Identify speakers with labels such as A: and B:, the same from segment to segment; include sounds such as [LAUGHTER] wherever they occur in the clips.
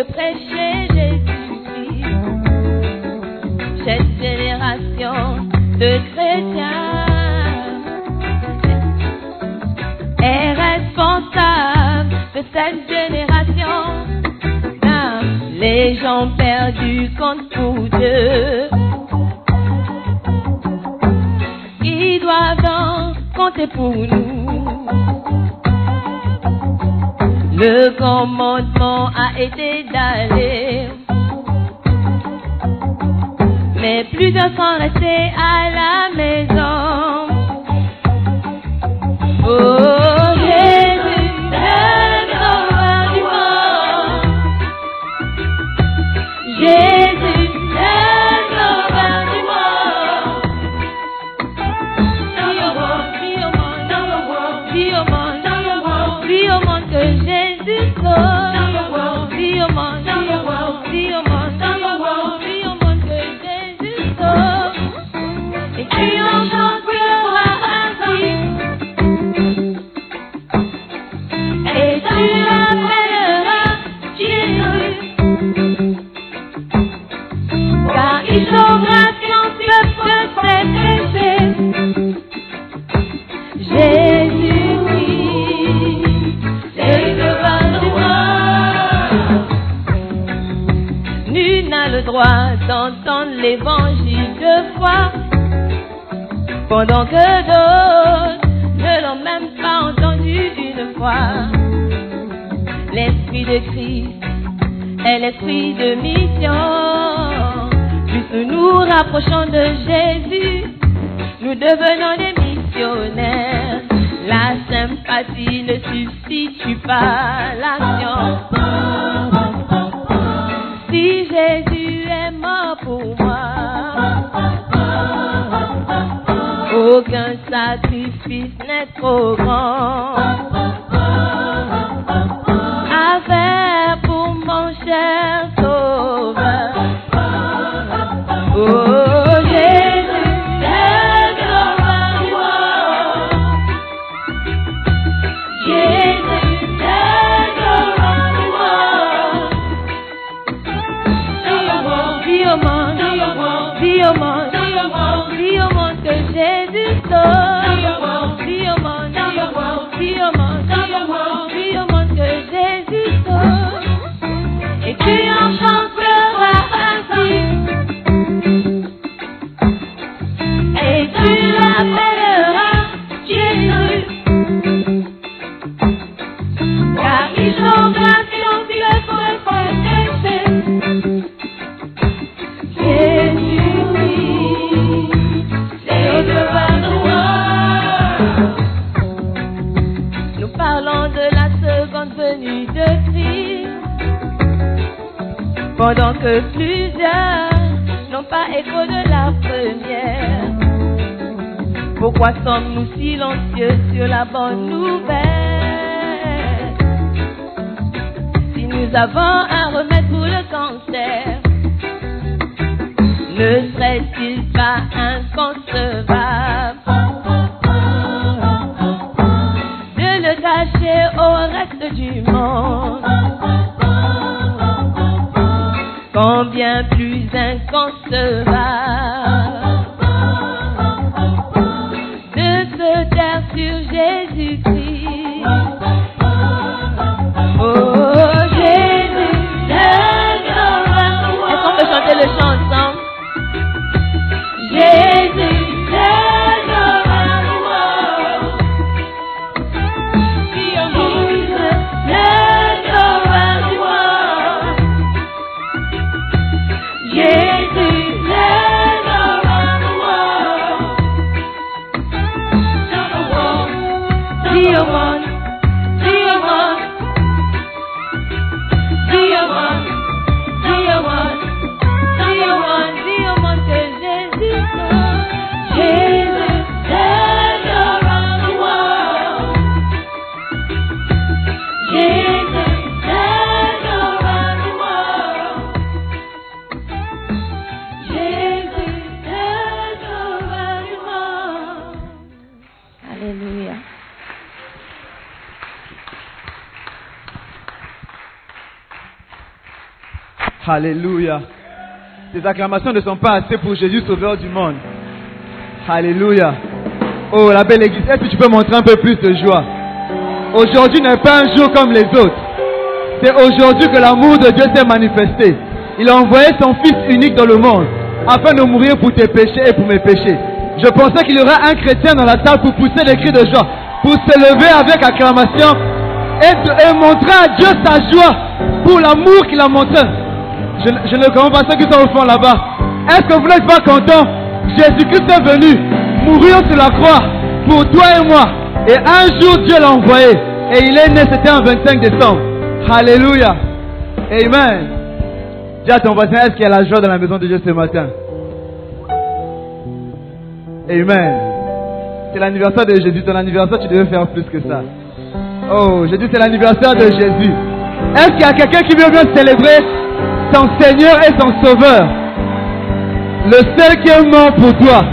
A: De prêcher Jésus-Christ. Cette génération de chrétiens est responsable de cette génération. Car les gens perdus comptent pour Dieu. Ils doivent donc compter pour nous. Le commandement a été d'aller. Mais plusieurs sont restés à la maison. Oh l'évangile de foi pendant que d'autres ne l'ont même pas entendu une fois. L'esprit de Christ est l'esprit de mission. Plus nous nous rapprochons de Jésus, nous devenons des missionnaires. La sympathie ne substitue pas l'action. Si Jésus pour moi, aucun sacrifice n'est trop grand. Pourquoi sommes-nous silencieux sur la bonne nouvelle. Si nous avons un remède pour le cancer, ne serait-il pas inconcevable de le cacher au reste du monde? Combien plus inconcevable de se taire sur Jésus-Christ. Alléluia.
B: Tes acclamations ne sont pas assez pour Jésus, sauveur du monde. Alléluia. Oh, la belle église, est-ce que tu peux montrer un peu plus de joie? Aujourd'hui n'est pas un jour comme les autres. C'est aujourd'hui que l'amour de Dieu s'est manifesté. Il a envoyé son Fils unique dans le monde afin de mourir pour tes péchés et pour mes péchés. Je pensais qu'il y aurait un chrétien dans la salle pour pousser des cris de joie, pour se lever avec acclamation et, et montrer à Dieu sa joie pour l'amour qu'il a montré. Je, ne comprends pas ceux qui sont au fond là-bas. Est-ce que vous n'êtes pas contents Jésus-Christ est venu mourir sur la croix pour toi et moi. Et un jour, Dieu l'a envoyé. Et il est né, c'était un 25 décembre. Alléluia. Amen. Dis à ton voisin, est-ce qu'il y a la joie dans la maison de Dieu ce matin? Amen. C'est l'anniversaire de Jésus. Ton anniversaire, tu devais faire plus que ça. Oh, j'ai dit c'est l'anniversaire de Jésus. Est-ce qu'il y a quelqu'un qui veut bien célébrer son Seigneur et son Sauveur Le seul qui est mort pour toi.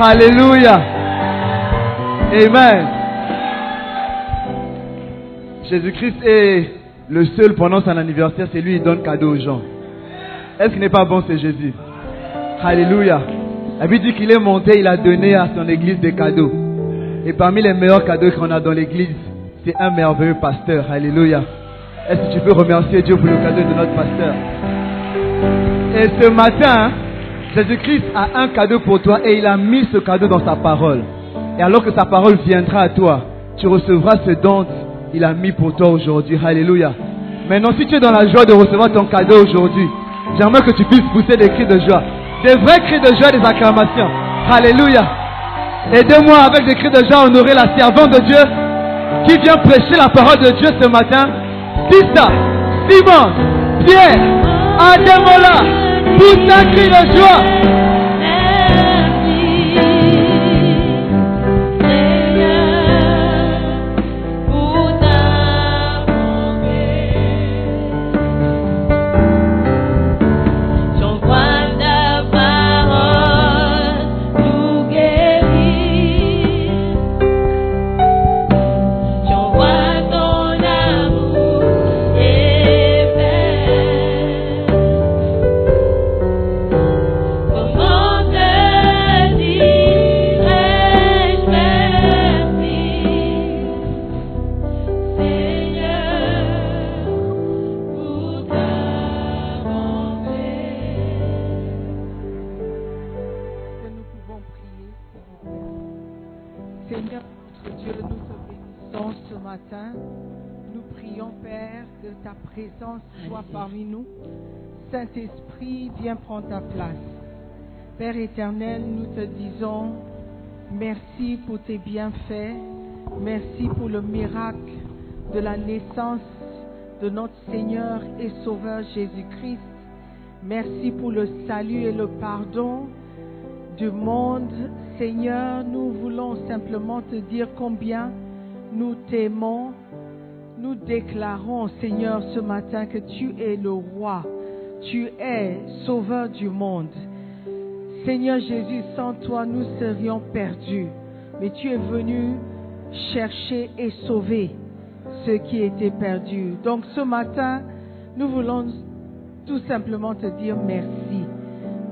B: Alléluia. Amen. Jésus-Christ est le seul pendant son anniversaire, c'est lui qui donne cadeau aux gens. Est-ce qu'il n'est pas bon, c'est Jésus? Alléluia. La Bible dit qu'il est monté, il a donné à son église des cadeaux. Et parmi les meilleurs cadeaux qu'on a dans l'église, c'est un merveilleux pasteur. Alléluia. Est-ce que tu peux remercier Dieu pour le cadeau de notre pasteur? Et ce matin, Jésus-Christ a un cadeau pour toi et il a mis ce cadeau dans sa parole. Et alors que sa parole viendra à toi, tu recevras ce don qu'il a mis pour toi aujourd'hui. Alléluia. Maintenant, si tu es dans la joie de recevoir ton cadeau aujourd'hui, j'aimerais que tu puisses pousser des cris de joie. Des vrais cris de joie, des acclamations. Alléluia. Aidez-moi avec des cris de joie à honorer la servante de Dieu qui vient prêcher la parole de Dieu ce matin. Tista, Simon, Pierre, Ademola, un cri de joie.
C: Saint-Esprit, viens prendre ta place. Père éternel, nous te disons merci pour tes bienfaits. Merci pour le miracle de la naissance de notre Seigneur et Sauveur Jésus-Christ.
D: Merci pour le salut et le pardon du monde. Seigneur, nous voulons simplement te dire combien nous t'aimons. Nous déclarons, Seigneur, ce matin que tu es le roi. Tu es sauveur du monde. Seigneur Jésus, sans toi, nous serions perdus. Mais tu es venu chercher et sauver ceux qui étaient perdus. Donc ce matin, nous voulons tout simplement te dire merci.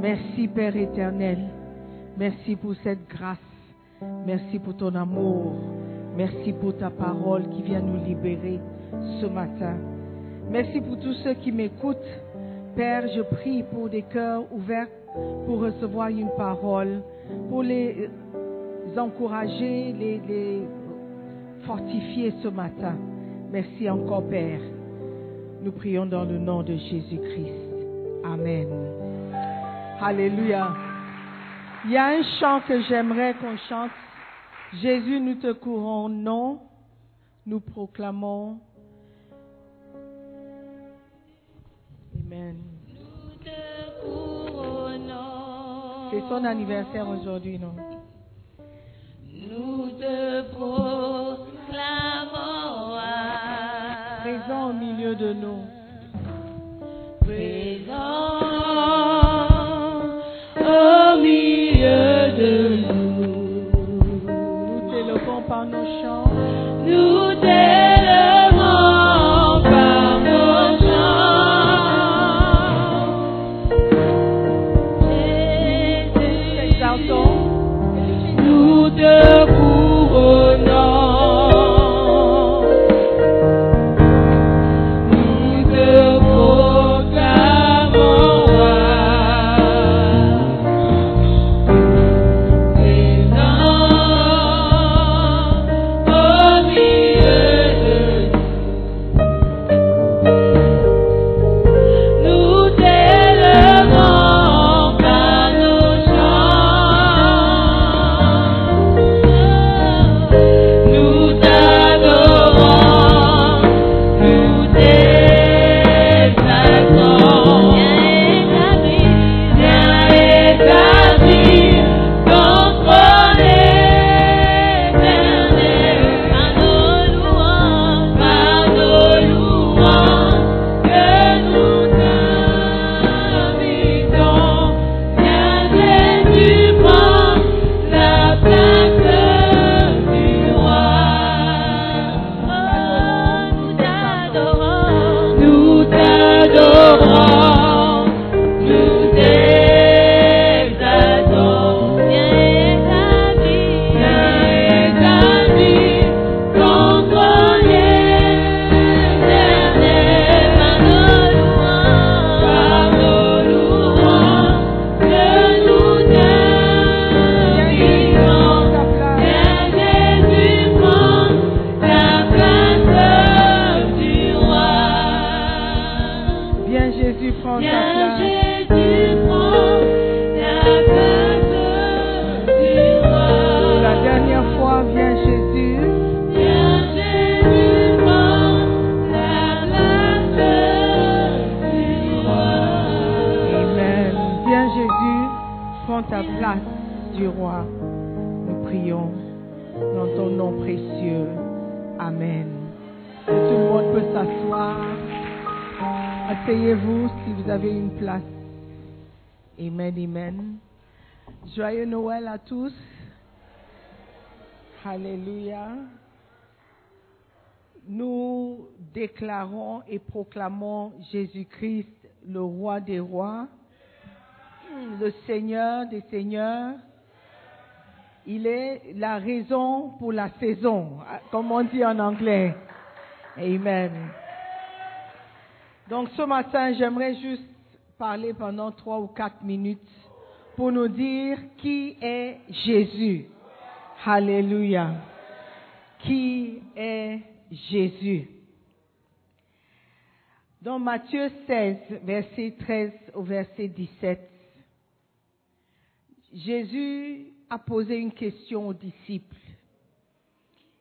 D: Merci Père éternel. Merci pour cette grâce. Merci pour ton amour. Merci pour ta parole qui vient nous libérer ce matin. Merci pour tous ceux qui m'écoutent. Père, je prie pour des cœurs ouverts pour recevoir une parole, pour les encourager, les, fortifier ce matin. Merci encore, Père. Nous prions dans le nom de Jésus-Christ. Amen. Alléluia. Il y a un chant que j'aimerais qu'on chante. Jésus, nous te couronnons, nous proclamons. Amen.
A: Nous te couronnons.
D: C'est son anniversaire aujourd'hui, non?
A: Nous te proclamons.
D: Présent au milieu de nous.
A: Proclamons
D: Jésus-Christ, le roi des rois, le Seigneur des seigneurs. Il est la raison pour la saison, comme on dit en anglais. Amen. Donc ce matin, j'aimerais juste parler pendant trois ou quatre minutes pour nous dire qui est Jésus. Alléluia. Qui est Jésus? Dans Matthieu 16, verset 13 au verset 17, Jésus a posé une question aux disciples.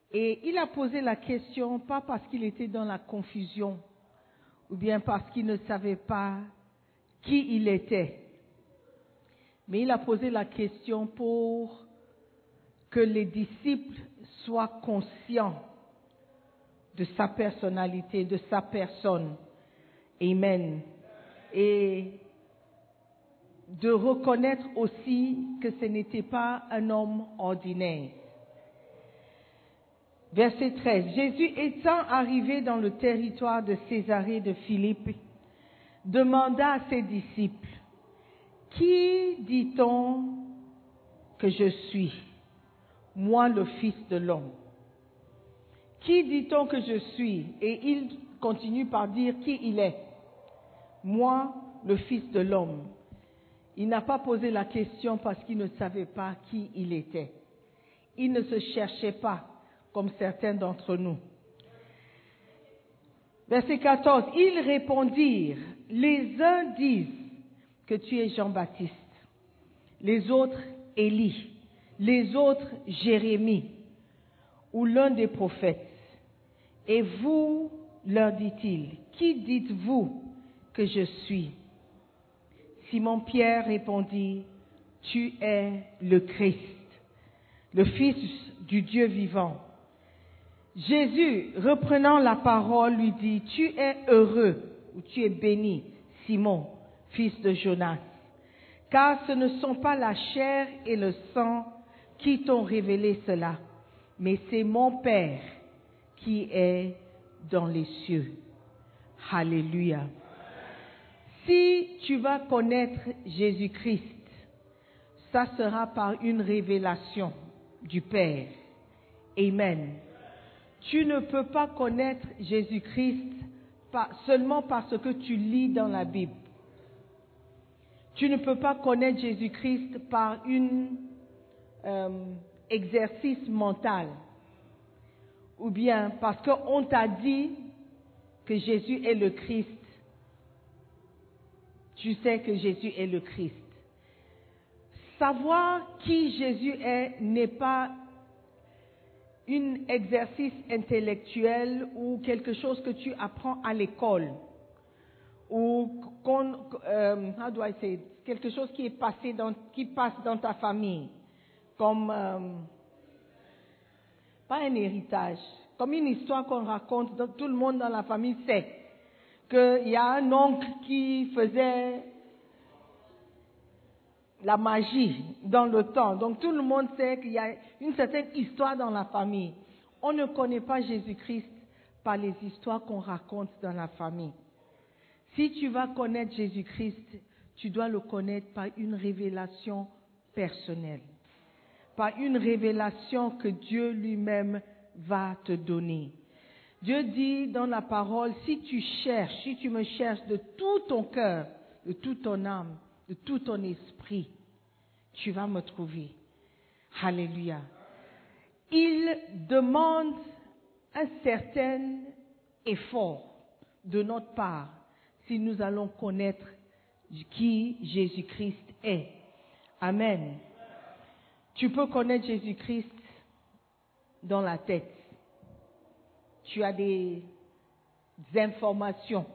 D: Et il a posé la question pas parce qu'il était dans la confusion ou bien parce qu'il ne savait pas qui il était. Mais il a posé la question pour que les disciples soient conscients de sa personnalité, de sa personne. Amen. Et de reconnaître aussi que ce n'était pas un homme ordinaire. Verset 13. Jésus étant arrivé dans le territoire de Césarée de Philippe, demanda à ses disciples, Qui dit-on que je suis, moi le Fils de l'homme? Qui dit-on que je suis? Et il continue par dire qui il est, moi le Fils de l'homme. Il n'a pas posé la question parce qu'il ne savait pas qui il était. Il ne se cherchait pas comme certains d'entre nous. Verset 14, ils répondirent, les uns disent que tu es Jean-Baptiste, les autres Élie, les autres Jérémie ou l'un des prophètes. Et vous, leur dit-il, qui dites-vous que je suis? Simon-Pierre répondit, Tu es le Christ, le Fils du Dieu vivant. Jésus, reprenant la parole, lui dit, Tu es heureux ou tu es béni, Simon, fils de Jonas, car ce ne sont pas la chair et le sang qui t'ont révélé cela, mais c'est mon Père qui est dans les cieux. Alléluia. Si tu vas connaître Jésus-Christ, ça sera par une révélation du Père. Amen. Tu ne peux pas connaître Jésus-Christ seulement parce que tu lis dans la Bible. Tu ne peux pas connaître Jésus-Christ par un euh, exercice mental ou bien parce qu'on t'a dit que Jésus est le Christ. Tu sais que Jésus est le Christ. Savoir qui Jésus est n'est pas un exercice intellectuel ou quelque chose que tu apprends à l'école. Ou euh, how do I say, quelque chose qui est passé dans, qui passe dans ta famille. Comme euh, pas un héritage, comme une histoire qu'on raconte, tout le monde dans la famille sait qu'il y a un oncle qui faisait la magie dans le temps. Donc tout le monde sait qu'il y a une certaine histoire dans la famille. On ne connaît pas Jésus-Christ par les histoires qu'on raconte dans la famille. Si tu vas connaître Jésus-Christ, tu dois le connaître par une révélation personnelle, par une révélation que Dieu lui-même va te donner. Dieu dit dans la parole, si tu cherches, si tu me cherches de tout ton cœur, de toute ton âme, de tout ton esprit, tu vas me trouver. Alléluia. Il demande un certain effort de notre part si nous allons connaître qui Jésus-Christ est. Amen. Tu peux connaître Jésus-Christ dans la tête tu as des informations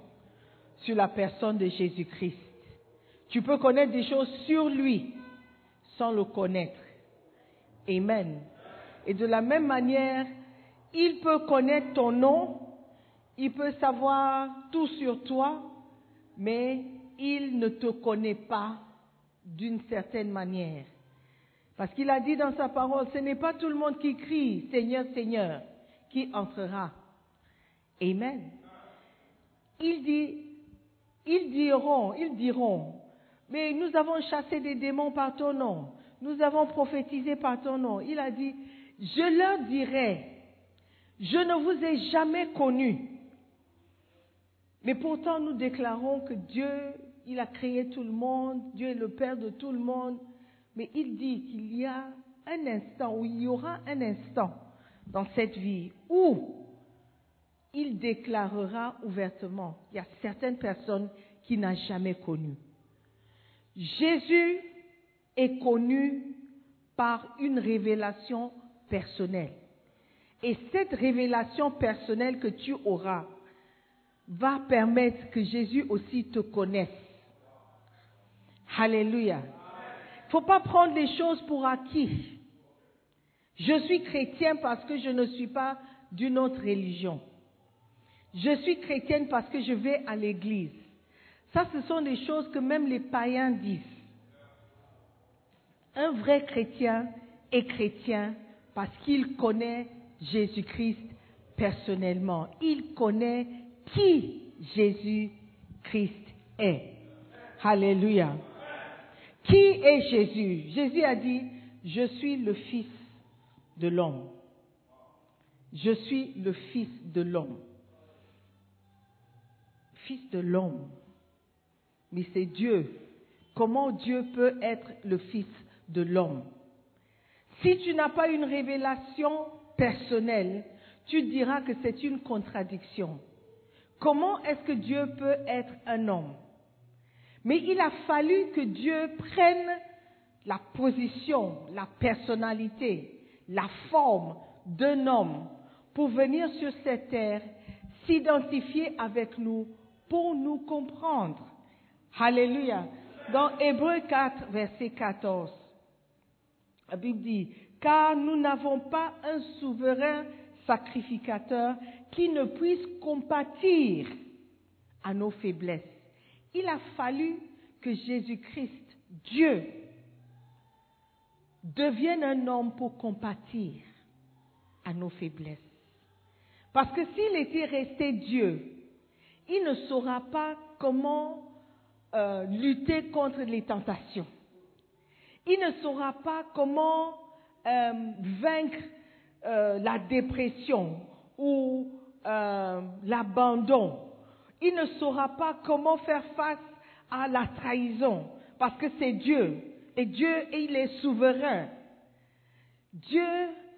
D: sur la personne de Jésus-Christ. Tu peux connaître des choses sur lui sans le connaître. Amen. Et de la même manière, il peut connaître ton nom, il peut savoir tout sur toi, mais il ne te connaît pas d'une certaine manière. Parce qu'il a dit dans sa parole, ce n'est pas tout le monde qui crie Seigneur, Seigneur, qui entrera Amen. Il dit, ils diront, ils diront, mais nous avons chassé des démons par ton nom, nous avons prophétisé par ton nom. Il a dit, je leur dirai, je ne vous ai jamais connus. Mais pourtant, nous déclarons que Dieu, il a créé tout le monde, Dieu est le Père de tout le monde. Mais il dit qu'il y a un instant, ou il y aura un instant dans cette vie où il déclarera ouvertement. Il y a certaines personnes qu'il n'a jamais connues. Jésus est connu par une révélation personnelle. Et cette révélation personnelle que tu auras va permettre que Jésus aussi te connaisse. Alléluia. Il faut pas prendre les choses pour acquis. Je suis chrétien parce que je ne suis pas d'une autre religion. Je suis chrétienne parce que je vais à l'église. Ça, ce sont des choses que même les païens disent. Un vrai chrétien est chrétien parce qu'il connaît Jésus-Christ personnellement. Il connaît qui Jésus-Christ est. Alléluia. Qui est Jésus? Jésus a dit, je suis le Fils de l'homme. Je suis le Fils de l'homme. Fils de l'homme. Mais c'est Dieu. Comment Dieu peut être le Fils de l'homme? Si tu n'as pas une révélation personnelle, tu diras que c'est une contradiction. Comment est-ce que Dieu peut être un homme? Mais il a fallu que Dieu prenne la position, la personnalité, la forme d'un homme pour venir sur cette terre, s'identifier avec nous, pour nous comprendre. Alléluia. Dans Hébreu 4, verset 14, la Bible dit, car nous n'avons pas un souverain sacrificateur qui ne puisse compatir à nos faiblesses. Il a fallu que Jésus-Christ, Dieu, devienne un homme pour compatir à nos faiblesses. Parce que s'il était resté Dieu, il ne saura pas comment euh, lutter contre les tentations. Il ne saura pas comment euh, vaincre euh, la dépression ou l'abandon. Il ne saura pas comment faire face à la trahison parce que c'est Dieu et Dieu il est souverain. Dieu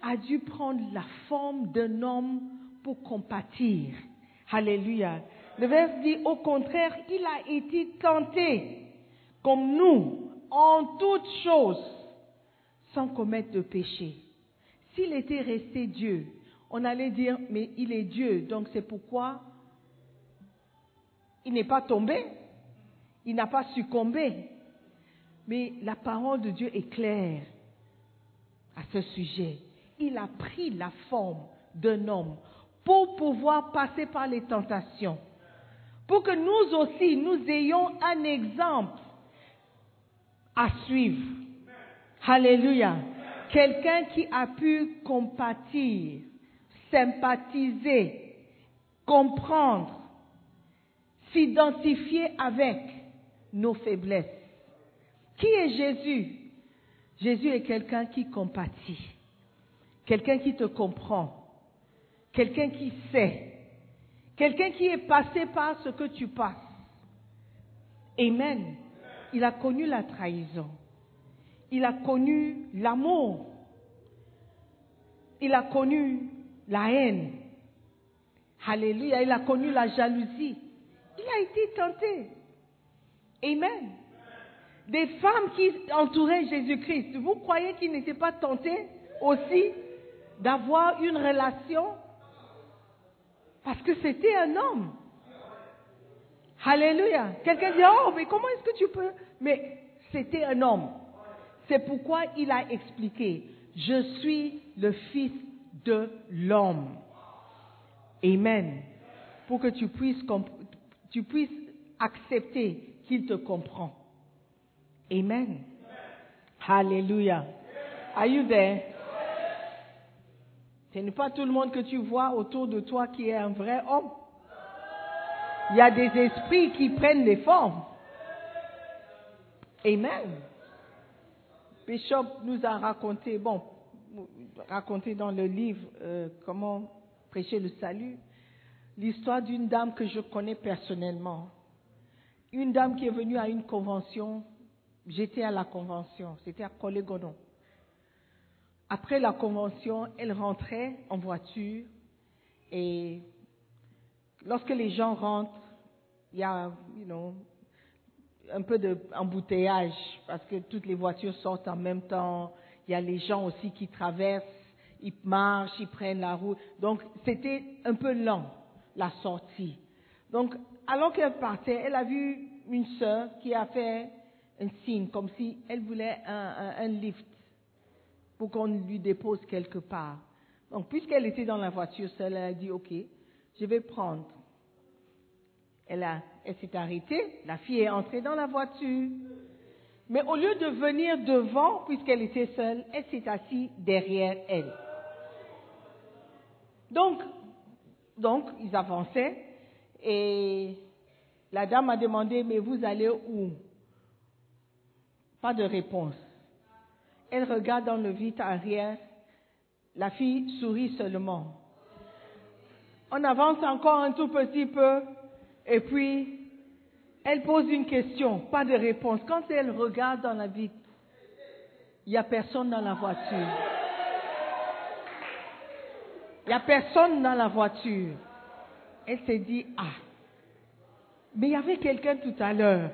D: a dû prendre la forme d'un homme pour compatir. Alléluia. Le verset dit, au contraire, il a été tenté comme nous en toutes choses sans commettre de péché. S'il était resté Dieu, on allait dire, mais il est Dieu, donc c'est pourquoi il n'est pas tombé, il n'a pas succombé. Mais la parole de Dieu est claire à ce sujet. Il a pris la forme d'un homme pour pouvoir passer par les tentations pour que nous aussi, nous ayons un exemple à suivre. Alléluia. Quelqu'un qui a pu compatir, sympathiser, comprendre, s'identifier avec nos faiblesses. Qui est Jésus? Jésus est quelqu'un qui compatit, quelqu'un qui te comprend, quelqu'un qui sait, Quelqu'un qui est passé par ce que tu passes. Amen. Il a connu la trahison. Il a connu l'amour. Il a connu la haine. Alléluia. Il a connu la jalousie. A été tenté. Amen. Des femmes qui entouraient Jésus-Christ, vous croyez qu'il n'était pas tenté aussi d'avoir une relation? Parce que c'était un homme. Alléluia. Quelqu'un dit, oh, mais comment est-ce que tu peux? Mais c'était un homme. C'est pourquoi il a expliqué, je suis le fils de l'homme. Amen. Pour que tu puisses, tu puisses accepter qu'il te comprend. Amen. Alléluia. Are you there? Ce n'est pas tout le monde que tu vois autour de toi qui est un vrai homme. Il y a des esprits qui prennent des formes. Amen. Bishop nous a raconté, bon, raconté dans le livre euh, comment prêcher le salut, l'histoire d'une dame que je connais personnellement. Une dame qui est venue à une convention, j'étais à la convention, c'était à Colégonon. Après la convention, elle rentrait en voiture et lorsque les gens rentrent, il y a you know, un peu d'embouteillage parce que toutes les voitures sortent en même temps. Il y a les gens aussi qui traversent, ils marchent, ils prennent la route. Donc c'était un peu lent la sortie. Donc alors qu'elle partait, elle a vu une sœur qui a fait un signe, comme si elle voulait un, lift pour qu'on lui dépose quelque part. Donc, puisqu'elle était dans la voiture seule, elle a dit, OK, je vais prendre. Elle, elle s'est arrêtée, la fille est entrée dans la voiture. Mais au lieu de venir devant, puisqu'elle était seule, elle s'est assise derrière elle. Donc, donc, ils avançaient et la dame a demandé, mais vous allez où? Pas de réponse. Elle regarde dans le vide arrière. La fille sourit seulement. On avance encore un tout petit peu et puis elle pose une question, pas de réponse. Quand elle regarde dans la vitre, il n'y a personne dans la voiture. Il n'y a personne dans la voiture. Elle s'est dit, ah, mais il y avait quelqu'un tout à l'heure.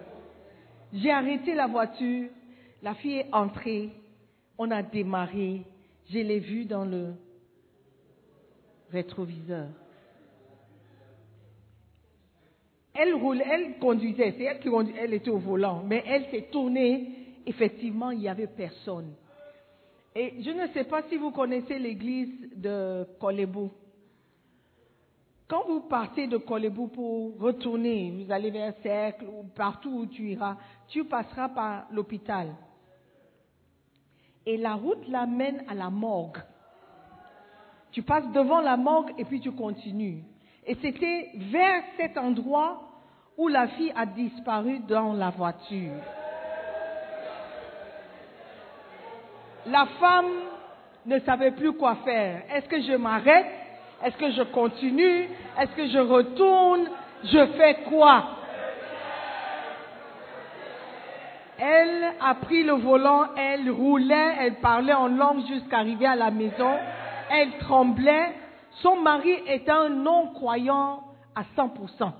D: J'ai arrêté la voiture, la fille est entrée, on a démarré, je l'ai vue dans le rétroviseur. Elle roulait, elle conduisait, c'est elle qui conduisait, elle était au volant, mais elle s'est tournée, effectivement, il n'y avait personne. Et je ne sais pas si vous connaissez l'église de Kolebou. Quand vous partez de Kolebou pour retourner, vous allez vers Cercle ou partout où tu iras, tu passeras par l'hôpital. Et la route l'amène à la morgue. Tu passes devant la morgue et puis tu continues. Et c'était vers cet endroit où la fille a disparu dans la voiture. La femme ne savait plus quoi faire. Est-ce que je m'arrête? Est-ce que je continue? Est-ce que je retourne? Je fais quoi? Elle a pris le volant, elle roulait, elle parlait en langue jusqu'à arriver à la maison. Elle tremblait. Son mari était un non-croyant à 100%.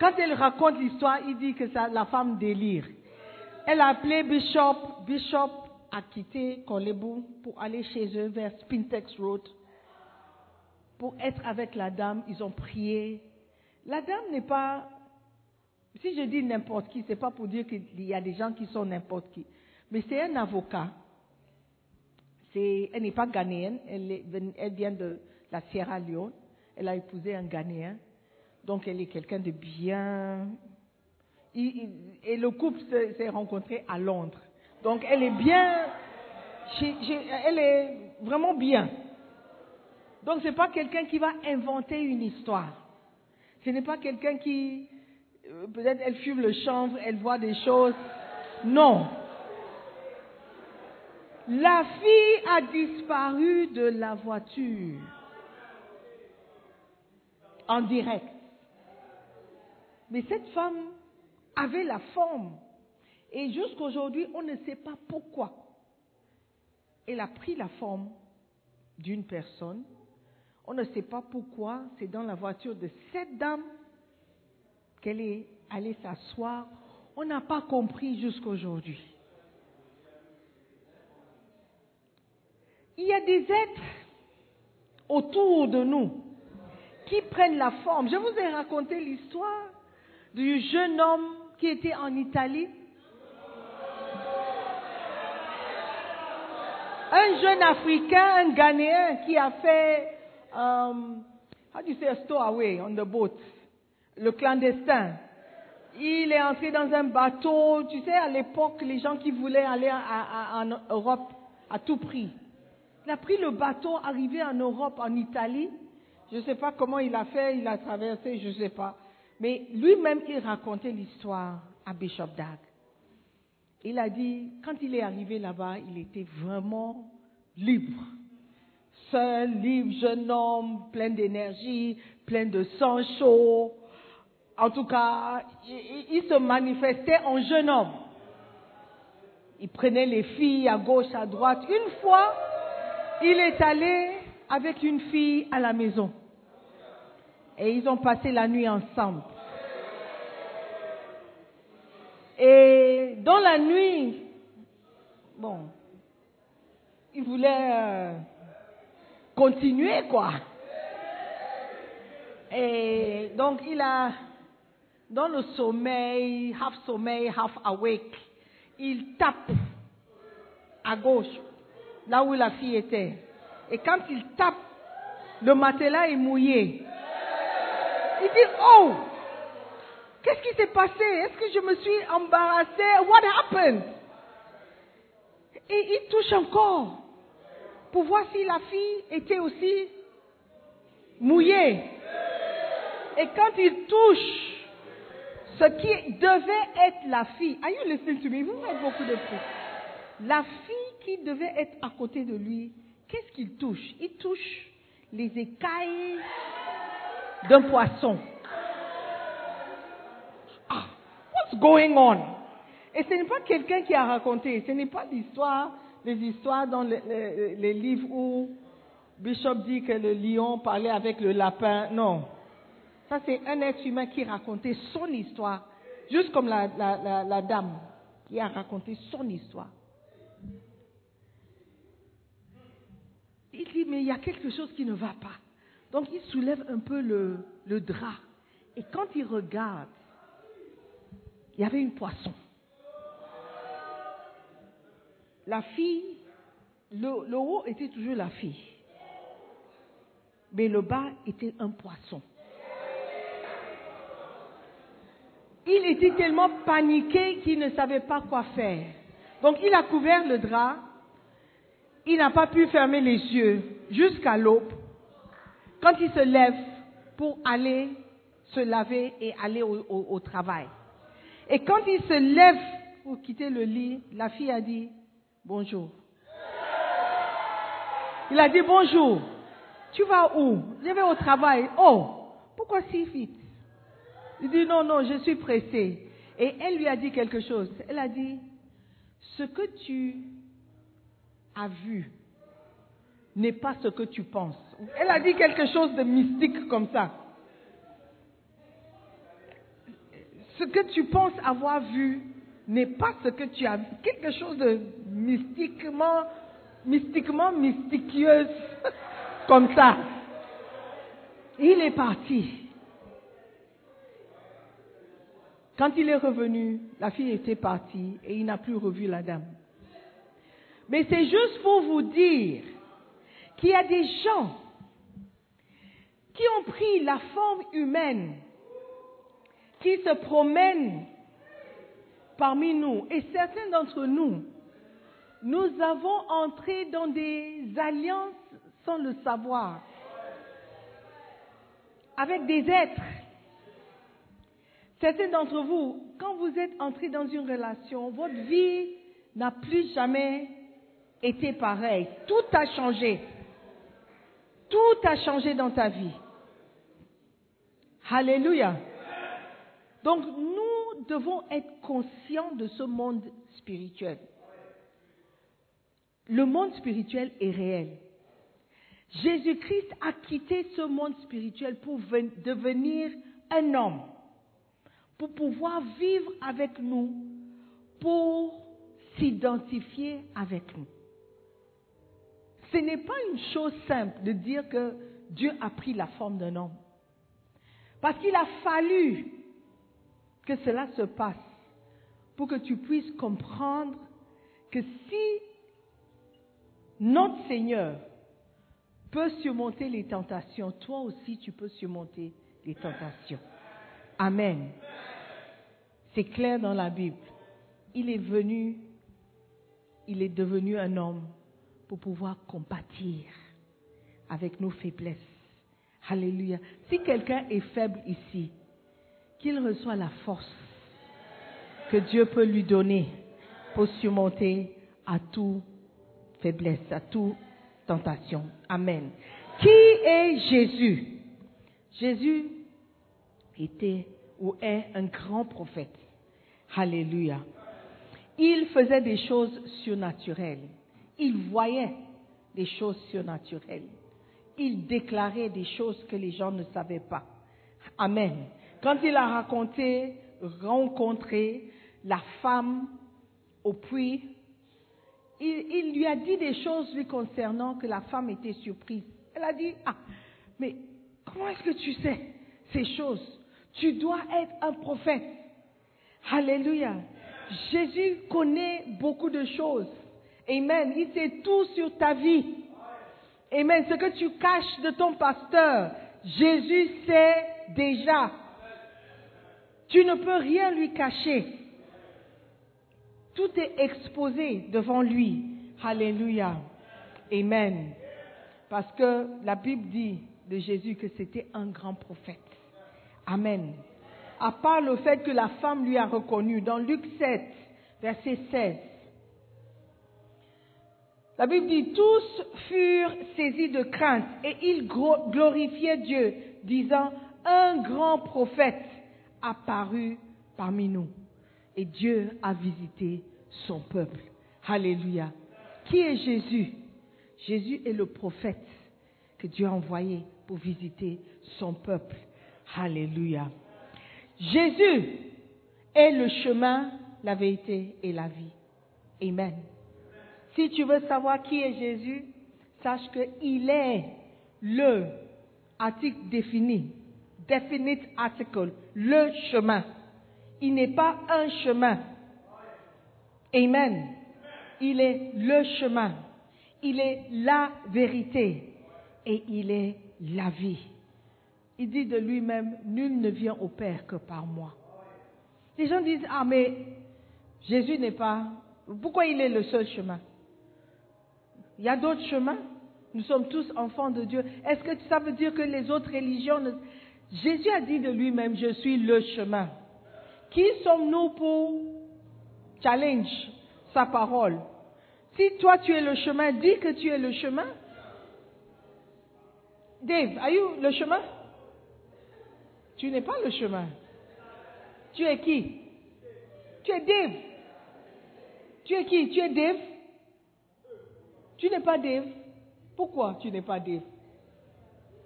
D: Quand elle raconte l'histoire, il dit que la femme délire. Elle a appelé Bishop. Bishop a quitté Kolebou pour aller chez eux vers Spintex Road pour être avec la dame. Ils ont prié. La dame n'est pas. Si je dis n'importe qui, c'est pas pour dire qu'il y a des gens qui sont n'importe qui. Mais c'est un avocat. Elle n'est pas ghanéenne. Elle, vient de la Sierra Leone. Elle a épousé un Ghanéen. Donc elle est quelqu'un de bien. Et le couple s'est rencontré à Londres. Donc elle est bien. elle est vraiment bien. Donc ce n'est pas quelqu'un qui va inventer une histoire. Ce n'est pas quelqu'un qui, euh, peut-être elle fume le chanvre, elle voit des choses. Non. La fille a disparu de la voiture. En direct. Mais cette femme avait la forme. Et jusqu'aujourd'hui, on ne sait pas pourquoi. Elle a pris la forme d'une personne. On ne sait pas pourquoi. C'est dans la voiture de cette dame qu'elle est allée s'asseoir. On n'a pas compris jusqu'aujourd'hui. Il y a des êtres autour de nous qui prennent la forme. Je vous ai raconté l'histoire du jeune homme qui était en Italie. Un jeune Africain, un Ghanéen qui a fait, um, how do you say a stowaway on the boat, le clandestin. Il est entré dans un bateau, tu sais, à l'époque, les gens qui voulaient aller en Europe à tout prix. Il a pris le bateau, arrivé en Europe, en Italie. Je ne sais pas comment il a fait, il a traversé, je ne sais pas. Mais lui-même, il racontait l'histoire à Bishop Dag. Il a dit, quand il est arrivé là-bas, il était vraiment libre. Seul, libre, jeune homme, plein d'énergie, plein de sang chaud. En tout cas, il, se manifestait en jeune homme. Il prenait les filles à gauche, à droite. Une fois, il est allé avec une fille à la maison. Et ils ont passé la nuit ensemble. Et dans la nuit, bon, il voulait euh, continuer, quoi. Et donc, il a, dans le sommeil, half sommeil, half awake, il tape à gauche, là où la fille était. Et quand il tape, le matelas est mouillé. Il dit, oh, qu'est-ce qui s'est passé? Est-ce que je me suis embarrassée? What happened? Et il touche encore pour voir si la fille était aussi mouillée. Et quand il touche ce qui devait être la fille, are you listening to me? Vous faites beaucoup de. La fille qui devait être à côté de lui, qu'est-ce qu'il touche? Il touche les écailles d'un poisson. Going on? Et ce n'est pas quelqu'un qui a raconté, ce n'est pas l'histoire, les histoires dans le- le- les livres où Bishop dit que le lion parlait avec le lapin. Non. Ça, c'est un être humain qui racontait son histoire, juste comme la, dame qui a raconté son histoire. Il dit, mais il y a quelque chose qui ne va pas. Donc, il soulève un peu le drap. Et quand il regarde, il y avait une poisson. La fille, le, haut était toujours la fille. Mais le bas était un poisson. Il était tellement paniqué qu'il ne savait pas quoi faire. Donc il a couvert le drap. Il n'a pas pu fermer les yeux jusqu'à l'aube. Quand il se lève pour aller se laver et aller au travail. Et quand il se lève pour quitter le lit, la fille a dit bonjour. Il a dit bonjour. Tu vas où? Je vais au travail. Oh, pourquoi si vite? Il dit non, non, je suis pressé. Et elle lui a dit quelque chose. Elle a dit, ce que tu as vu n'est pas ce que tu penses. Elle a dit quelque chose de mystique comme ça. Ce que tu penses avoir vu n'est pas ce que tu as vu. Quelque chose de mystiquement, mystiquement mysticieuse [LAUGHS] comme ça. Il est parti. Quand il est revenu, la fille était partie et il n'a plus revu la dame. Mais c'est juste pour vous dire qu'il y a des gens qui ont pris la forme humaine, qui se promènent parmi nous. Et certains d'entre nous, nous avons entré dans des alliances sans le savoir, avec des êtres. Certains d'entre vous, quand vous êtes entrés dans une relation, votre vie n'a plus jamais été pareille. Tout a changé. Tout a changé dans ta vie. Alléluia. Donc nous devons être conscients de ce monde spirituel. Le monde spirituel est réel. Jésus-Christ a quitté ce monde spirituel pour ven- devenir un homme, pour pouvoir vivre avec nous, pour s'identifier avec nous. Ce n'est pas une chose simple de dire que Dieu a pris la forme d'un homme. Parce qu'il a fallu que cela se passe pour que tu puisses comprendre que si notre Seigneur peut surmonter les tentations, toi aussi tu peux surmonter les tentations. Amen. C'est clair dans la Bible. Il est venu, il est devenu un homme pour pouvoir compatir avec nos faiblesses. Alléluia. Si quelqu'un est faible ici, qu'il reçoit la force que Dieu peut lui donner pour surmonter à toute faiblesse, à toute tentation. Amen. Qui est Jésus? Jésus était ou est un grand prophète. Alléluia. Il faisait des choses surnaturelles. Il voyait des choses surnaturelles. Il déclarait des choses que les gens ne savaient pas. Amen. Quand il a raconté, rencontré la femme au puits, il, il lui a dit des choses lui concernant que la femme était surprise. Elle a dit, ah, mais comment est-ce que tu sais ces choses? Tu dois être un prophète. Alléluia. Jésus connaît beaucoup de choses. Amen. Il sait tout sur ta vie. Amen. Ce que tu caches de ton pasteur, Jésus sait déjà. Tu ne peux rien lui cacher. Tout est exposé devant lui. Alléluia. Amen. Parce que la Bible dit de Jésus que c'était un grand prophète. Amen. À part le fait que la femme lui a reconnu dans Luc 7, verset 16. La Bible dit, tous furent saisis de crainte et ils glorifiaient Dieu, disant, un grand prophète apparu parmi nous. Et Dieu a visité son peuple. Alléluia. Qui est Jésus? Jésus est le prophète que Dieu a envoyé pour visiter son peuple. Alléluia. Jésus est le chemin, la vérité et la vie. Amen. Si tu veux savoir qui est Jésus, sache qu'il est le article défini, definite article, le chemin. Il n'est pas un chemin. Amen. Il est le chemin. Il est la vérité. Et il est la vie. Il dit de lui-même, nul ne vient au Père que par moi. Les gens disent, ah mais Jésus n'est pas... Pourquoi il est le seul chemin? Il y a d'autres chemins. Nous sommes tous enfants de Dieu. Est-ce que ça veut dire que les autres religions... Jésus a dit de lui-même, je suis le chemin. Qui sommes-nous pour challenge sa parole? Si toi tu es le chemin, dis que tu es le chemin. Dave, are you le chemin? Tu n'es pas le chemin. Tu es qui? Tu es Dave. Tu es qui? Tu es Dave? Tu n'es pas Dave. Pourquoi tu n'es pas Dave?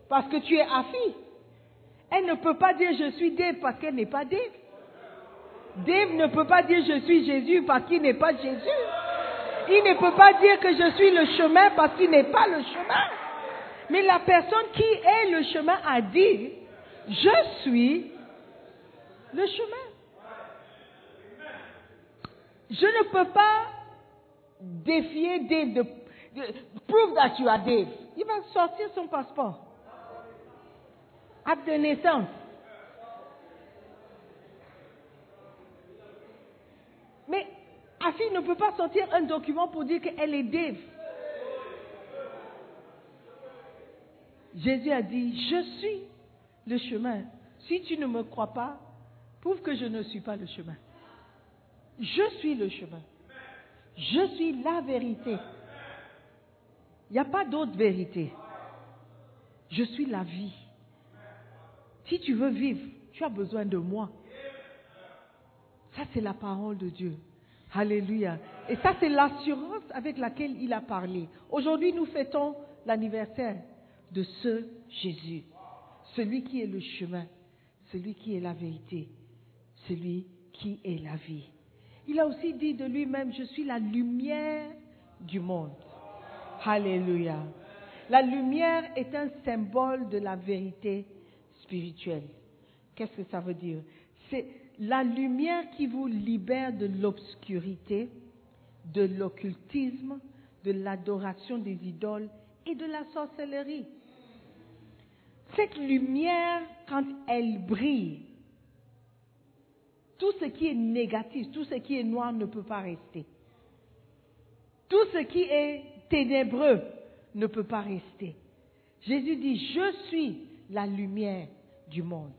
D: Parce que tu es Afi. Elle ne peut pas dire je suis Dave parce qu'elle n'est pas Dave. Dave ne peut pas dire je suis Jésus parce qu'il n'est pas Jésus. Il ne peut pas dire que je suis le chemin parce qu'il n'est pas le chemin. Mais la personne qui est le chemin a dit, je suis le chemin. Je ne peux pas défier Dave de, prove that you are Dave. Il va sortir son passeport. Acte de naissance. Mais Afi ne peut pas sortir un document pour dire qu'elle est Dave. Jésus a dit, je suis le chemin. Si tu ne me crois pas, prouve que je ne suis pas le chemin. Je suis le chemin. Je suis la vérité. Il n'y a pas d'autre vérité. Je suis la vie. Si tu veux vivre, tu as besoin de moi. Ça, c'est la parole de Dieu. Alléluia. Et ça, c'est l'assurance avec laquelle il a parlé. Aujourd'hui, nous fêtons l'anniversaire de ce Jésus. Celui qui est le chemin, celui qui est la vérité, celui qui est la vie. Il a aussi dit de lui-même, je suis la lumière du monde. Alléluia. La lumière est un symbole de la vérité spirituelle. Qu'est-ce que ça veut dire? C'est la lumière qui vous libère de l'obscurité, de l'occultisme, de l'adoration des idoles et de la sorcellerie. Cette lumière, quand elle brille, tout ce qui est négatif, tout ce qui est noir ne peut pas rester. Tout ce qui est ténébreux ne peut pas rester. Jésus dit, je suis la lumière du monde.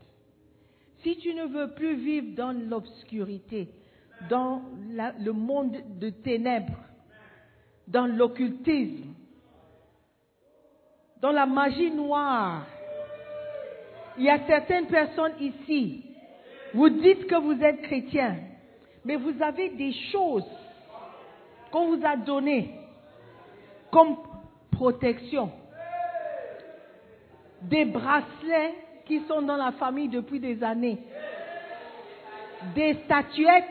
D: Si tu ne veux plus vivre dans l'obscurité, dans le monde de ténèbres, dans l'occultisme, dans la magie noire, il y a certaines personnes ici, vous dites que vous êtes chrétien, mais vous avez des choses qu'on vous a données comme protection. Des bracelets qui sont dans la famille depuis des années. Des statuettes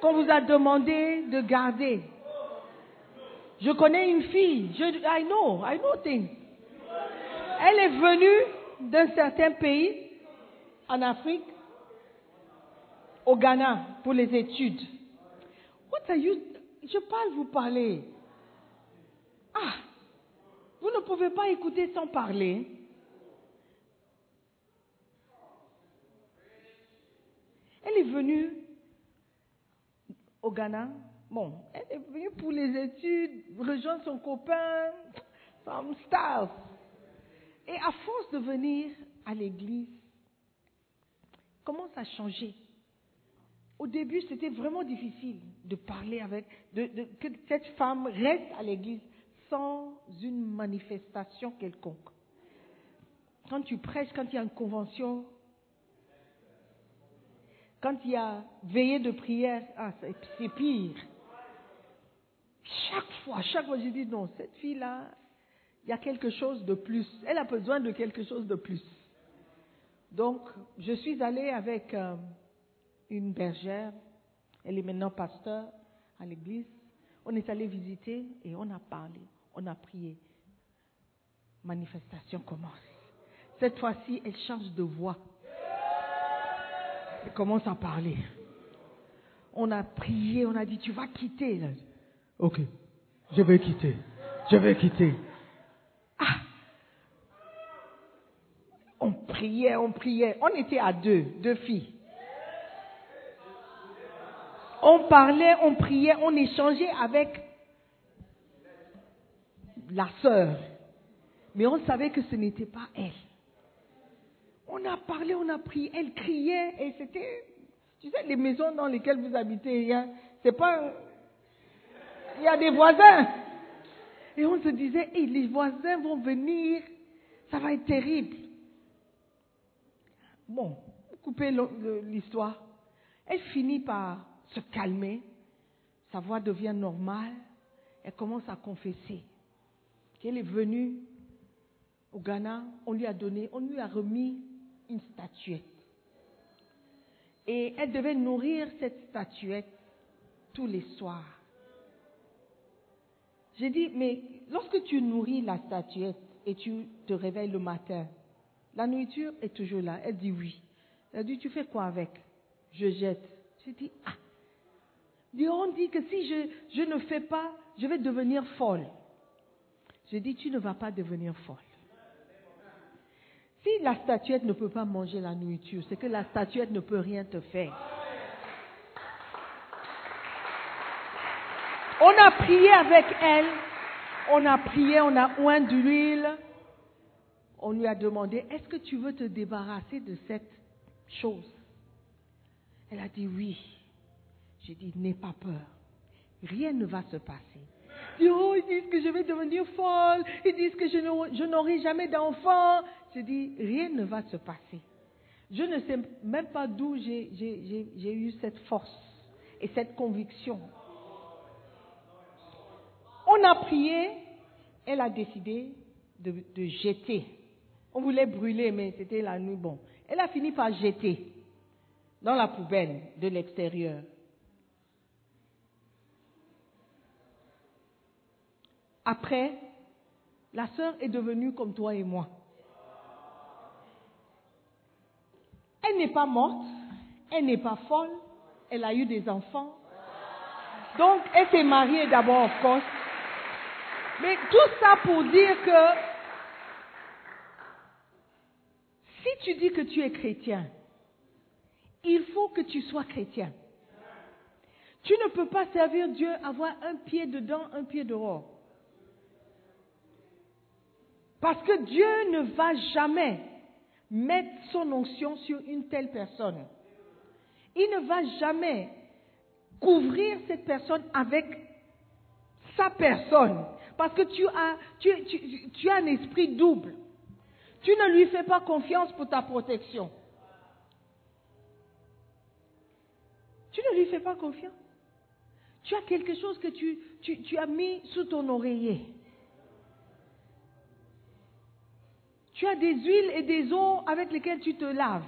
D: qu'on vous a demandé de garder. Je connais une fille, je, I know, I know things. Elle est venue d'un certain pays en Afrique, au Ghana, pour les études. What are you... Je parle, vous parlez. Ah, vous ne pouvez pas écouter sans parler. Elle est venue au Ghana. Bon, elle est venue pour les études, rejoindre son copain, some stuff. Et à force de venir à l'église, comment ça a changé? Au début, c'était vraiment difficile de parler avec, que cette femme reste à l'église sans une manifestation quelconque. Quand tu prêches, quand il y a une convention, quand il y a veillée de prière, ah, c'est c'est pire. Chaque fois, chaque fois, je dis non, cette fille-là, il y a quelque chose de plus. Elle a besoin de quelque chose de plus. Donc, je suis allée avec euh, une bergère. Elle est maintenant pasteur à l'église. On est allé visiter et on a parlé, on a prié. Manifestation commence. Cette fois-ci, elle change de voix. Commence à parler. On a prié, on a dit, tu vas quitter. Ok, je vais quitter. Je vais quitter. Ah On priait, on priait. On était à deux, deux filles. On parlait, on priait, on échangeait avec la sœur. Mais on savait que ce n'était pas elle. On a parlé, on a prié, elle criait et c'était, tu sais, les maisons dans lesquelles vous habitez, c'est pas, il y a des voisins. Et on se disait, Eh, les voisins vont venir, ça va être terrible. Bon, le- l'histoire. Elle finit par se calmer, sa voix devient normale, elle commence à confesser qu'elle est venue au Ghana, on lui a donné, on lui a remis une statuette. Et elle devait nourrir cette statuette tous les soirs. J'ai dit, mais lorsque tu nourris la statuette et tu te réveilles le matin, la nourriture est toujours là. Elle dit oui. Elle dit, tu fais quoi avec? Je jette. J'ai dit, ah. Dieu, on dit que si je, je ne fais pas, je vais devenir folle. J'ai dit, tu ne vas pas devenir folle. Si la statuette ne peut pas manger la nourriture, c'est que la statuette ne peut rien te faire. On a prié avec elle, on a prié, on a oint de l'huile. On lui a demandé, est-ce que tu veux te débarrasser de cette chose? Elle a dit oui. J'ai dit, n'aie pas peur. Rien ne va se passer. Oh, ils disent que je vais devenir folle. Ils disent que je n'aurai jamais d'enfant. J'ai dit, rien ne va se passer. Je ne sais même pas d'où j'ai eu cette force et cette conviction. On a prié, elle a décidé de, de jeter. On voulait brûler, mais c'était la nuit. Bon, elle a fini par jeter dans la poubelle de l'extérieur. Après, la sœur est devenue comme toi et moi. Elle n'est pas morte, elle n'est pas folle, elle a eu des enfants. Donc, elle s'est mariée d'abord, of course. Mais tout ça pour dire que si tu dis que tu es chrétien, il faut que tu sois chrétien. Tu ne peux pas servir Dieu, avoir un pied dedans, un pied dehors. Parce que Dieu ne va jamais mettre son onction sur une telle personne. Il ne va jamais couvrir cette personne avec sa personne. Parce que tu as, un esprit double. Tu ne lui fais pas confiance pour ta protection. Tu ne lui fais pas confiance. Tu as quelque chose que tu as mis sous ton oreiller. Tu as des huiles et des eaux avec lesquelles tu te laves.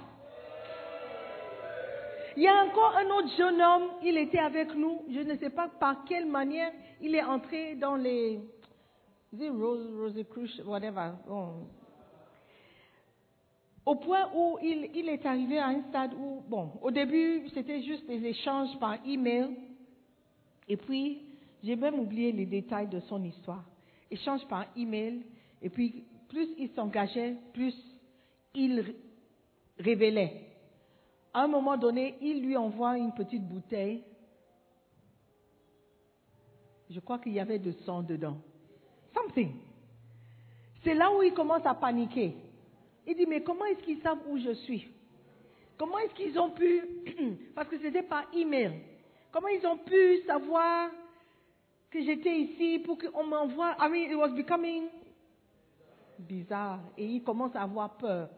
D: Il y a encore un autre jeune homme, il était avec nous. Je ne sais pas par quelle manière il est entré dans les. it Rose, Rosicrucian, whatever. Bon. Au point où il, il est arrivé à un stade où, bon, au début, c'était juste des échanges par email. Et puis, j'ai même oublié les détails de son histoire. Échange par email. Et puis, plus il s'engageait, plus il révélait. À un moment donné, il lui envoie une petite bouteille. Je crois qu'il y avait de sang dedans. Something. C'est là où il commence à paniquer. Il dit, mais comment est-ce qu'ils savent où je suis? Comment est-ce qu'ils ont pu, [CLEARS THROAT] parce que c'était par email, comment ils ont pu savoir que j'étais ici pour qu'on m'envoie? I mean, it was becoming bizarre. Et il commence à avoir peur.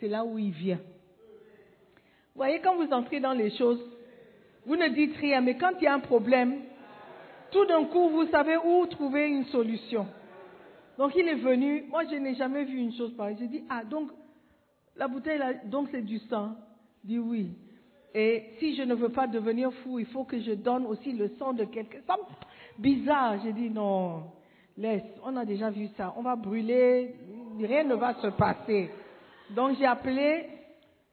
D: C'est là où il vient. Vous voyez, quand vous entrez dans les choses, vous ne dites rien, mais quand il y a un problème, tout d'un coup, vous savez où trouver une solution. Donc il est venu, moi je n'ai jamais vu une chose pareille. J'ai dit, ah, donc la bouteille, là, donc c'est du sang. Il dit oui. Et si je ne veux pas devenir fou, il faut que je donne aussi le sang de quelqu'un. Ça Bizarre. J'ai dit non, laisse, on a déjà vu ça. On va brûler, rien ne va se passer. Donc j'ai appelé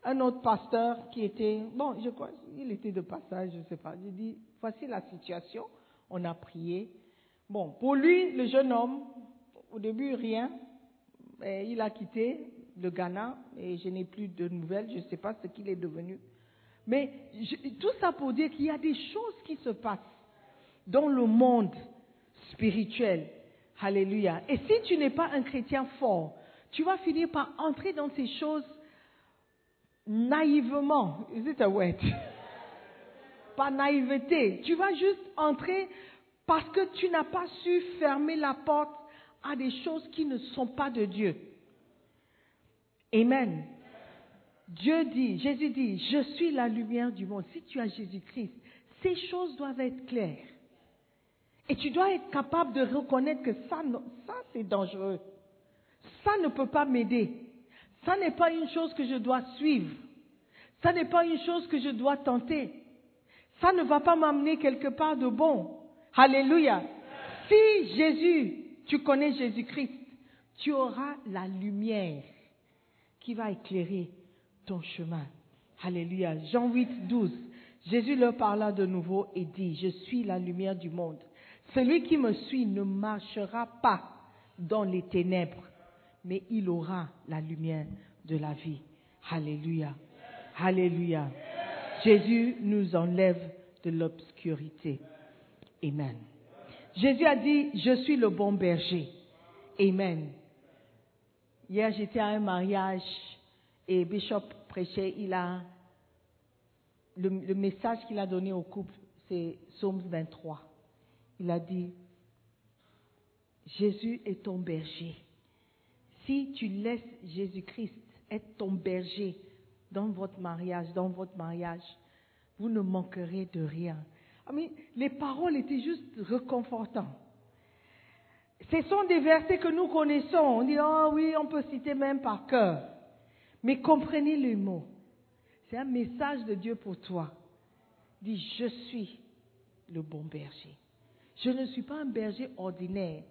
D: un autre pasteur qui était, bon, je crois, il était de passage, je ne sais pas. J'ai dit, voici la situation. On a prié. Bon, pour lui, le jeune homme, au début, rien. Il a quitté le Ghana et je n'ai plus de nouvelles. Je ne sais pas ce qu'il est devenu. Mais tout ça pour dire qu'il y a des choses qui se passent dans le monde spirituel. Alléluia. Et si tu n'es pas un chrétien fort, tu vas finir par entrer dans ces choses naïvement. Is it a word? [LAUGHS] Pas naïveté. Tu vas juste entrer parce que tu n'as pas su fermer la porte à des choses qui ne sont pas de Dieu. Amen. Dieu dit, Jésus dit, je suis la lumière du monde. Si tu as Jésus-Christ, ces choses doivent être claires. Et tu dois être capable de reconnaître que ça, ça c'est dangereux. Ça ne peut pas m'aider. Ça n'est pas une chose que je dois suivre. Ça n'est pas une chose que je dois tenter. Ça ne va pas m'amener quelque part de bon. Alléluia. Si Jésus, tu connais Jésus-Christ, tu auras la lumière qui va éclairer ton chemin. Alléluia. Jean 8, 12. Jésus leur parla de nouveau et dit, je suis la lumière du monde. Celui qui me suit ne marchera pas dans les ténèbres, mais il aura la lumière de la vie. Alléluia. Alléluia. Jésus nous enlève de l'obscurité. Amen. Jésus a dit, je suis le bon berger. Amen. Hier, j'étais à un mariage et Bishop prêchait, il a, le, message qu'il a donné au couple, c'est Psaume 23. Il a dit, Jésus est ton berger. Si tu laisses Jésus-Christ être ton berger dans votre mariage, dans votre mariage, vous ne manquerez de rien. Ah, mais les paroles étaient juste réconfortantes. Ce sont des versets que nous connaissons. On dit, oh oui, on peut citer même par cœur. Mais comprenez les mots. C'est un message de Dieu pour toi. Il dit, je suis le bon berger. Je ne suis pas un berger ordinaire.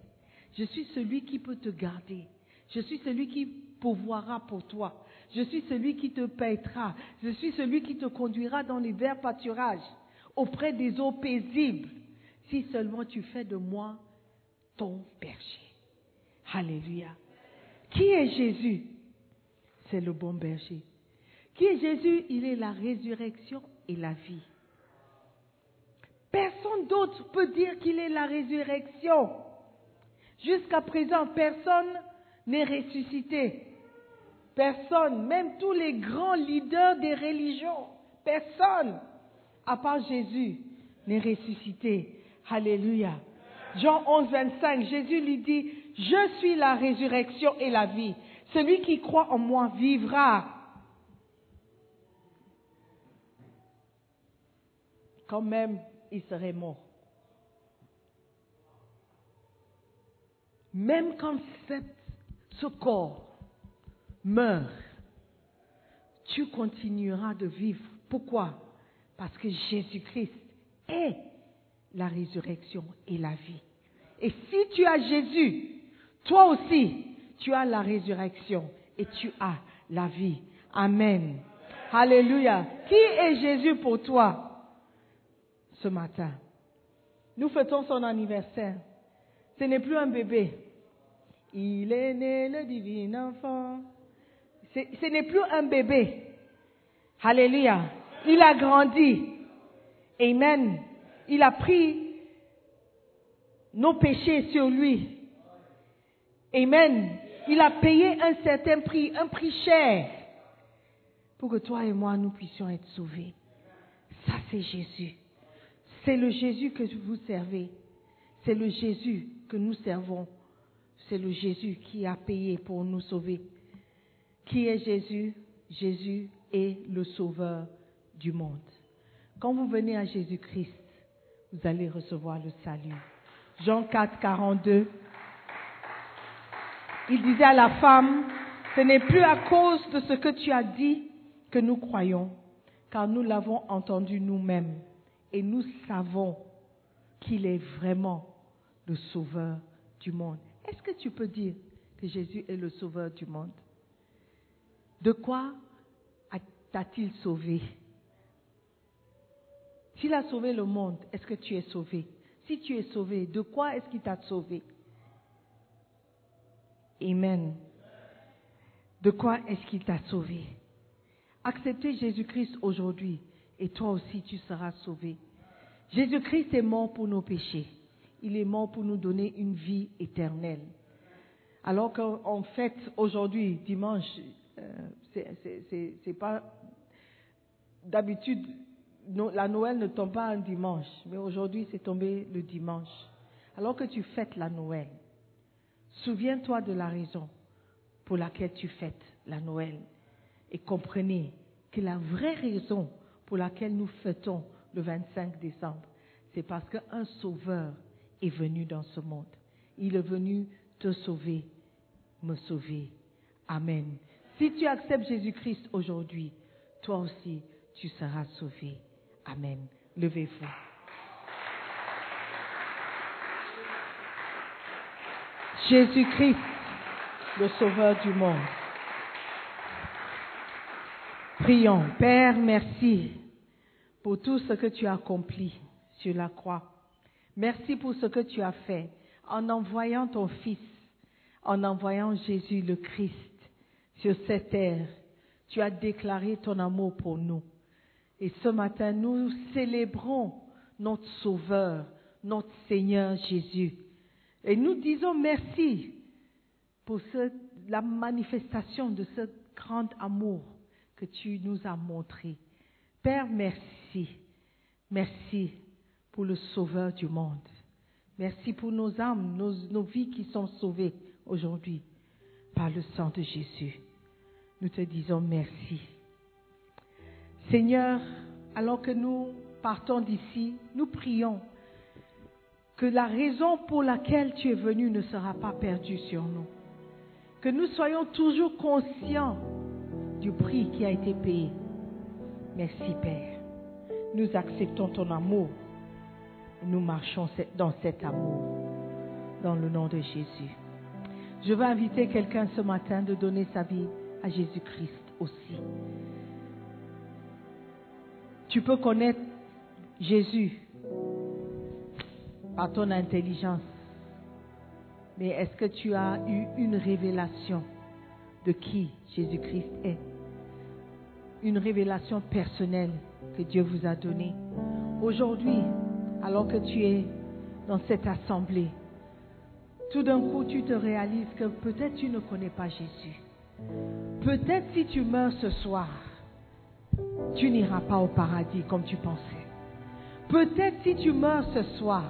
D: Je suis celui qui peut te garder. Je suis celui qui pourvoira pour toi. Je suis celui qui te paîtra. Je suis celui qui te conduira dans les verts pâturages, auprès des eaux paisibles, si seulement tu fais de moi ton berger. Alléluia. Qui est Jésus? C'est le bon berger. Qui est Jésus? Il est la résurrection et la vie. Personne d'autre peut dire qu'il est la résurrection. Jusqu'à présent, personne n'est ressuscité. Personne, même tous les grands leaders des religions, personne, à part Jésus, n'est ressuscité. Alléluia. Jean 11, 25, Jésus lui dit, je suis la résurrection et la vie. Celui qui croit en moi vivra. Quand même, il serait mort. Même quand ce corps meurt, tu continueras de vivre. Pourquoi? Parce que Jésus-Christ est la résurrection et la vie. Et si tu as Jésus, toi aussi, tu as la résurrection et tu as la vie. Amen. Alléluia. Qui est Jésus pour toi? Ce matin Nous fêtons son anniversaire. Ce n'est plus un bébé. Il est né le divin enfant. Ce n'est plus un bébé. Alléluia. Il a grandi. Amen. Il a pris nos péchés sur lui. Amen. Il a payé un certain prix, un prix cher, pour que toi et moi, nous puissions être sauvés. Ça, c'est Jésus. C'est le Jésus que vous servez. C'est le Jésus que nous servons. C'est le Jésus qui a payé pour nous sauver. Qui est Jésus? Jésus est le sauveur du monde. Quand vous venez à Jésus-Christ, vous allez recevoir le salut. Jean 4, 42. Il disait à la femme, ce n'est plus à cause de ce que tu as dit que nous croyons, car nous l'avons entendu nous-mêmes et nous savons qu'il est vraiment le sauveur du monde. Est-ce que tu peux dire que Jésus est le sauveur du monde? De quoi t'a-t-il sauvé? S'il a sauvé le monde, est-ce que tu es sauvé? Si tu es sauvé, de quoi est-ce qu'il t'a sauvé? Amen. De quoi est-ce qu'il t'a sauvé? Acceptez Jésus-Christ aujourd'hui et toi aussi tu seras sauvé. Jésus-Christ est mort pour nos péchés. Il est mort pour nous donner une vie éternelle. Alors qu'en fait, aujourd'hui, dimanche, euh, c'est- pas d'habitude, la Noël ne tombe pas un dimanche, mais aujourd'hui c'est tombé le dimanche. Alors que tu fêtes la Noël, souviens-toi de la raison pour laquelle tu fêtes la Noël et comprenez que la vraie raison pour laquelle nous fêtons le 25 décembre, c'est parce qu'un sauveur est venu dans ce monde. Il est venu te sauver, me sauver. Amen. Si tu acceptes Jésus-Christ aujourd'hui, toi aussi, tu seras sauvé. Amen. Levez-vous. Jésus-Christ, le Sauveur du monde. Prions. Père, merci pour tout ce que tu as accompli sur la croix. Merci pour ce que tu as fait en envoyant ton Fils, en envoyant Jésus le Christ sur cette terre. Tu as déclaré ton amour pour nous. Et ce matin, nous célébrons notre Sauveur, notre Seigneur Jésus. Et nous disons merci pour la manifestation de ce grand amour que tu nous as montré. Père, merci. Merci pour le Sauveur du monde. Merci pour nos âmes, nos, vies qui sont sauvées aujourd'hui par le sang de Jésus. Nous te disons merci. Seigneur, alors que nous partons d'ici, nous prions que la raison pour laquelle tu es venu ne sera pas perdue sur nous. Que nous soyons toujours conscients du prix qui a été payé. Merci Père. Nous acceptons ton amour. Nous marchons dans cet amour. Dans le nom de Jésus. Je veux inviter quelqu'un ce matin de donner sa vie à Jésus-Christ aussi. Tu peux connaître Jésus par ton intelligence. Mais est-ce que tu as eu une révélation de qui Jésus-Christ est? Une révélation personnelle que Dieu vous a donnée. Aujourd'hui, alors que tu es dans cette assemblée, tout d'un coup tu te réalises que peut-être tu ne connais pas Jésus. Peut-être si tu meurs ce soir, tu n'iras pas au paradis comme tu pensais. Peut-être si tu meurs ce soir,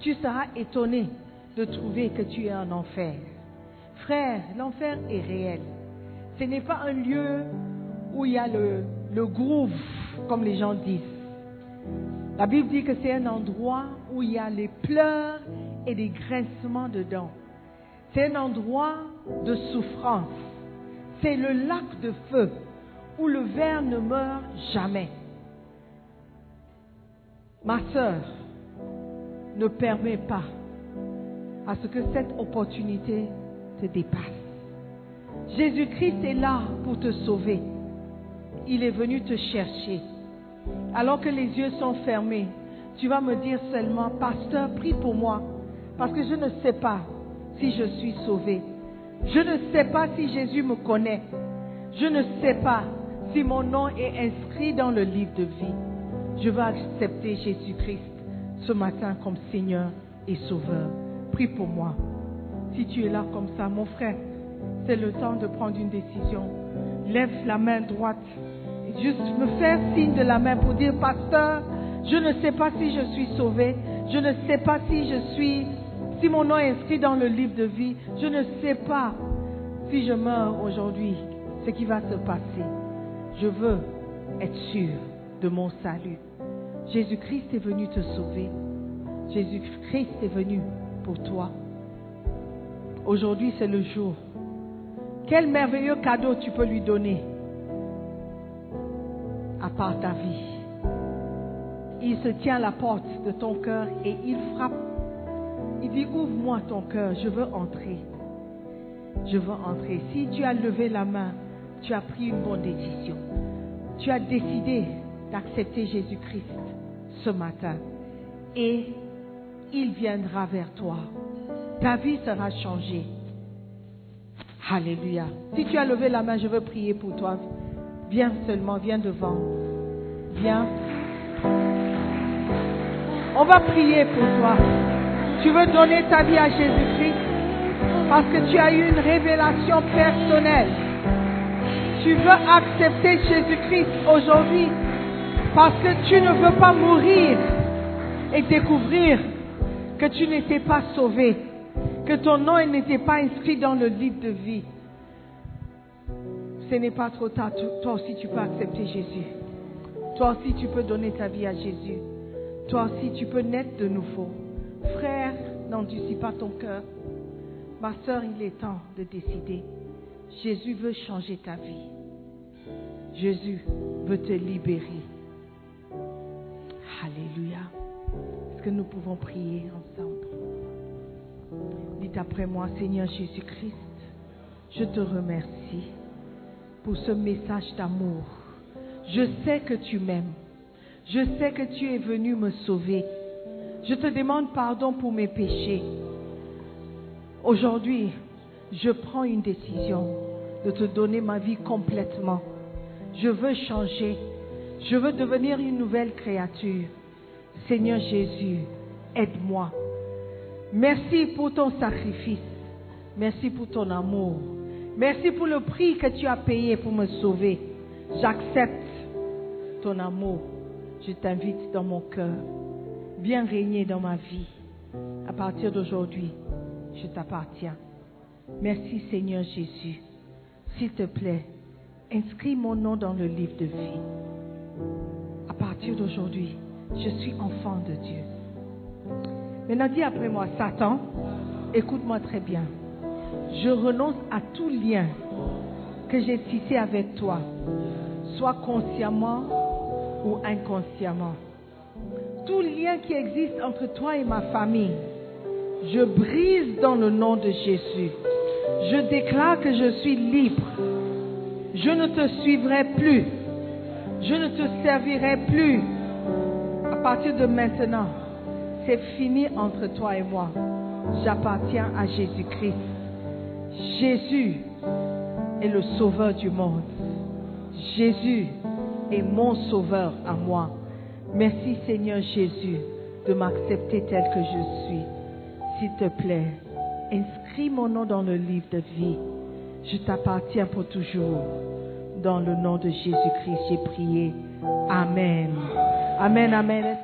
D: tu seras étonné de trouver que tu es en enfer. Frère, l'enfer est réel. Ce n'est pas un lieu où il y a le, le groove, comme les gens disent. La Bible dit que c'est un endroit où il y a les pleurs et des grincements de dents. C'est un endroit de souffrance. C'est le lac de feu où le ver ne meurt jamais. Ma sœur, ne permets pas à ce que cette opportunité te dépasse. Jésus-Christ est là pour te sauver. Il est venu te chercher. Alors que les yeux sont fermés, tu vas me dire seulement, pasteur, prie pour moi, parce que je ne sais pas si je suis sauvé. Je ne sais pas si Jésus me connaît. Je ne sais pas si mon nom est inscrit dans le livre de vie. Je veux accepter Jésus-Christ ce matin comme Seigneur et Sauveur. Prie pour moi. Si tu es là comme ça, mon frère, c'est le temps de prendre une décision. Lève la main droite. Juste me faire signe de la main pour dire, pasteur, je ne sais pas si je suis sauvé. Je ne sais pas si je suis, si mon nom est inscrit dans le livre de vie. Je ne sais pas si je meurs aujourd'hui, ce qui va se passer. Je veux être sûr de mon salut. Jésus-Christ est venu te sauver. Jésus-Christ est venu pour toi. Aujourd'hui, c'est le jour. Quel merveilleux cadeau tu peux lui donner à part ta vie. Il se tient à la porte de ton cœur et il frappe. Il dit, ouvre-moi ton cœur, je veux entrer. Je veux entrer. Si tu as levé la main, tu as pris une bonne décision. Tu as décidé d'accepter Jésus-Christ ce matin. Et il viendra vers toi. Ta vie sera changée. Alléluia. Si tu as levé la main, je veux prier pour toi. Viens seulement, viens devant. Viens. On va prier pour toi. Tu veux donner ta vie à Jésus-Christ parce que tu as eu une révélation personnelle. Tu veux accepter Jésus-Christ aujourd'hui parce que tu ne veux pas mourir et découvrir que tu n'étais pas sauvé, que ton nom n'était pas inscrit dans le livre de vie. Ce n'est pas trop tard. Toi aussi, tu peux accepter Jésus. Toi aussi, tu peux donner ta vie à Jésus. Toi aussi, tu peux naître de nouveau. Frère, n'endurcis pas ton cœur. Ma soeur, il est temps de décider. Jésus veut changer ta vie. Jésus veut te libérer. Alléluia. Est-ce que nous pouvons prier ensemble? Dites après moi, Seigneur Jésus-Christ, je te remercie pour ce message d'amour. Je sais que tu m'aimes. Je sais que tu es venu me sauver. Je te demande pardon pour mes péchés. Aujourd'hui, je prends une décision de te donner ma vie complètement. Je veux changer. Je veux devenir une nouvelle créature. Seigneur Jésus, aide-moi. Merci pour ton sacrifice. Merci pour ton amour. Merci pour le prix que tu as payé pour me sauver. J'accepte ton amour. Je t'invite dans mon cœur. Viens régner dans ma vie. À partir d'aujourd'hui, je t'appartiens. Merci Seigneur Jésus. S'il te plaît, inscris mon nom dans le livre de vie. À partir d'aujourd'hui, je suis enfant de Dieu. Maintenant, dis après moi, Satan, écoute-moi très bien. Je renonce à tout lien que j'ai tissé avec toi, soit consciemment ou inconsciemment. Tout lien qui existe entre toi et ma famille, je brise dans le nom de Jésus. Je déclare que je suis libre. Je ne te suivrai plus. Je ne te servirai plus. À partir de maintenant, c'est fini entre toi et moi. J'appartiens à Jésus-Christ. Jésus est le sauveur du monde. Jésus est mon sauveur à moi. Merci Seigneur Jésus de m'accepter tel que je suis. S'il te plaît, inscris mon nom dans le livre de vie. Je t'appartiens pour toujours. Dans le nom de Jésus-Christ, j'ai prié. Amen. Amen, amen.